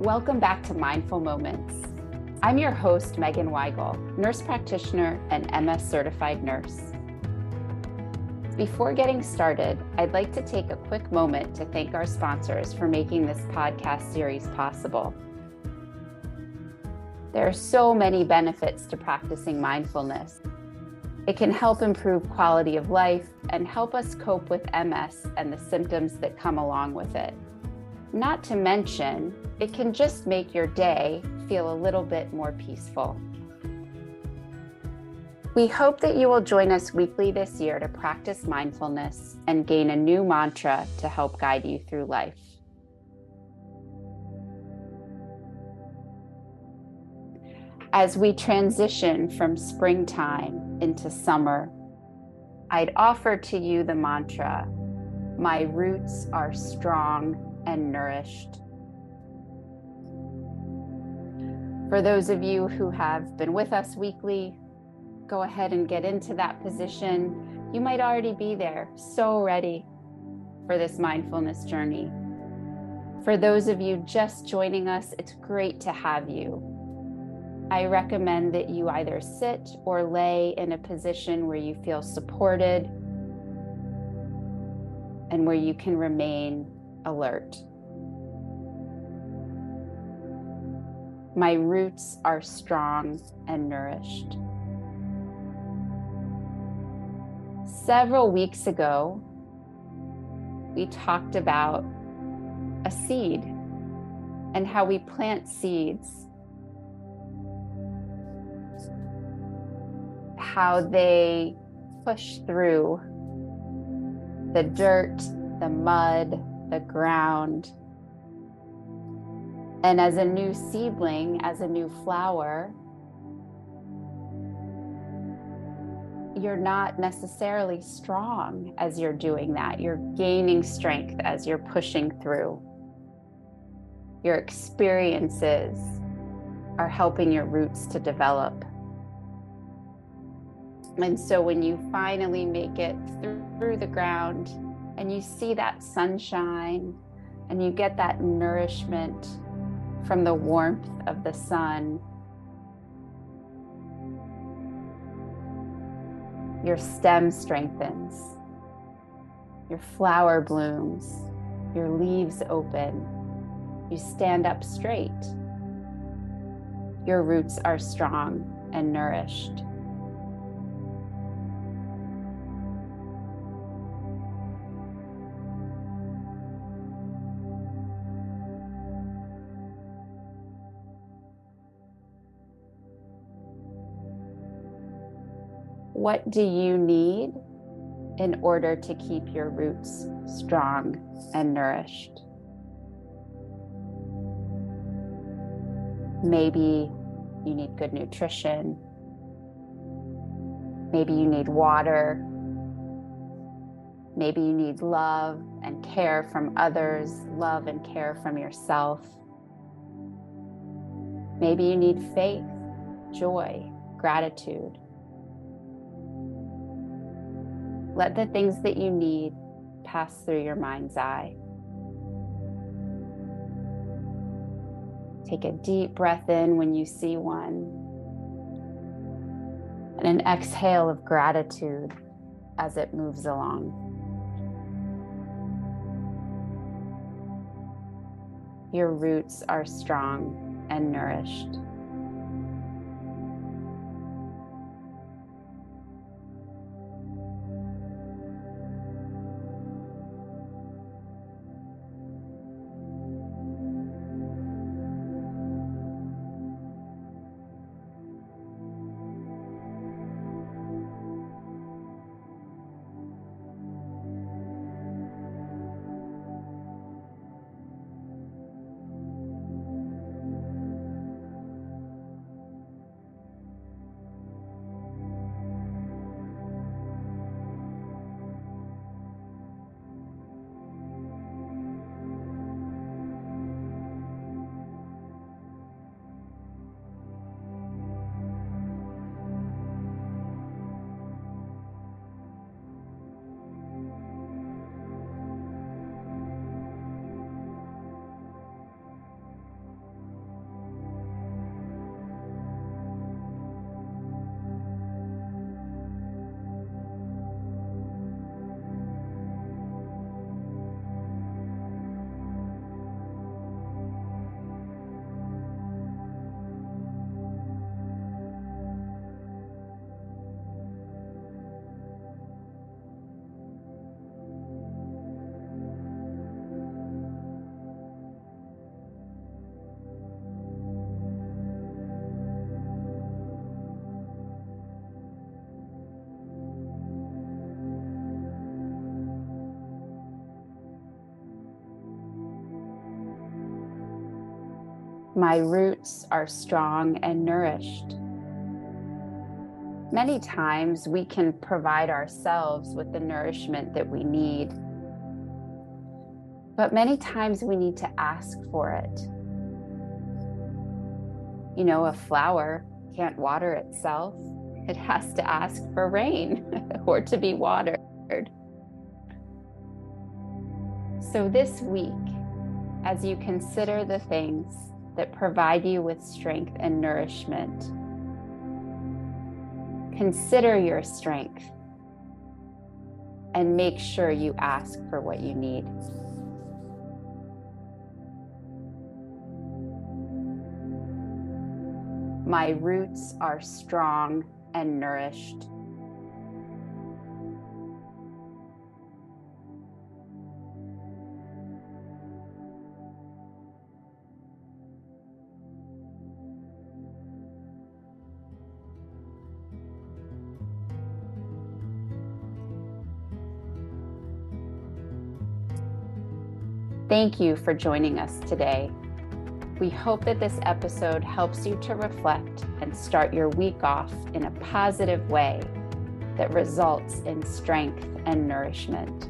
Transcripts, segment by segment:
Welcome back to Mindful Moments. I'm your host, Megan Weigel, nurse practitioner and MS certified nurse. Before getting started, I'd like to take a quick moment to thank our sponsors for making this podcast series possible. There are so many benefits to practicing mindfulness. It can help improve quality of life and help us cope with MS and the symptoms that come along with it. Not to mention, it can just make your day feel a little bit more peaceful. We hope that you will join us weekly this year to practice mindfulness and gain a new mantra to help guide you through life. As we transition from springtime into summer, I'd offer to you the mantra My roots are strong and nourished. For those of you who have been with us weekly, go ahead and get into that position. You might already be there, so ready for this mindfulness journey. For those of you just joining us, it's great to have you. I recommend that you either sit or lay in a position where you feel supported and where you can remain alert. My roots are strong and nourished. Several weeks ago, we talked about a seed and how we plant seeds, how they push through the dirt, the mud, the ground. And as a new seedling, as a new flower, you're not necessarily strong as you're doing that. You're gaining strength as you're pushing through. Your experiences are helping your roots to develop. And so when you finally make it through the ground, and you see that sunshine and you get that nourishment from the warmth of the sun. Your stem strengthens, your flower blooms, your leaves open, you stand up straight. Your roots are strong and nourished. What do you need in order to keep your roots strong and nourished? Maybe you need good nutrition. Maybe you need water. Maybe you need love and care from others, love and care from yourself. Maybe you need faith, joy, gratitude. Let the things that you need pass through your mind's eye. Take a deep breath in when you see one, and an exhale of gratitude as it moves along. Your roots are strong and nourished. My roots are strong and nourished. Many times we can provide ourselves with the nourishment that we need, but many times we need to ask for it. You know, a flower can't water itself, it has to ask for rain or to be watered. So, this week, as you consider the things that provide you with strength and nourishment, consider your strength and make sure you ask for what you need. My roots are strong and nourished. Thank you for joining us today. We hope that this episode helps you to reflect and start your week off in a positive way that results in strength and nourishment.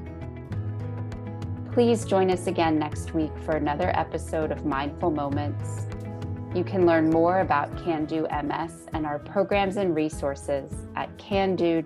Please join us again next week for another episode of Mindful Moments. You can learn more about Can Do MS and our programs and resources at cando-ms.org.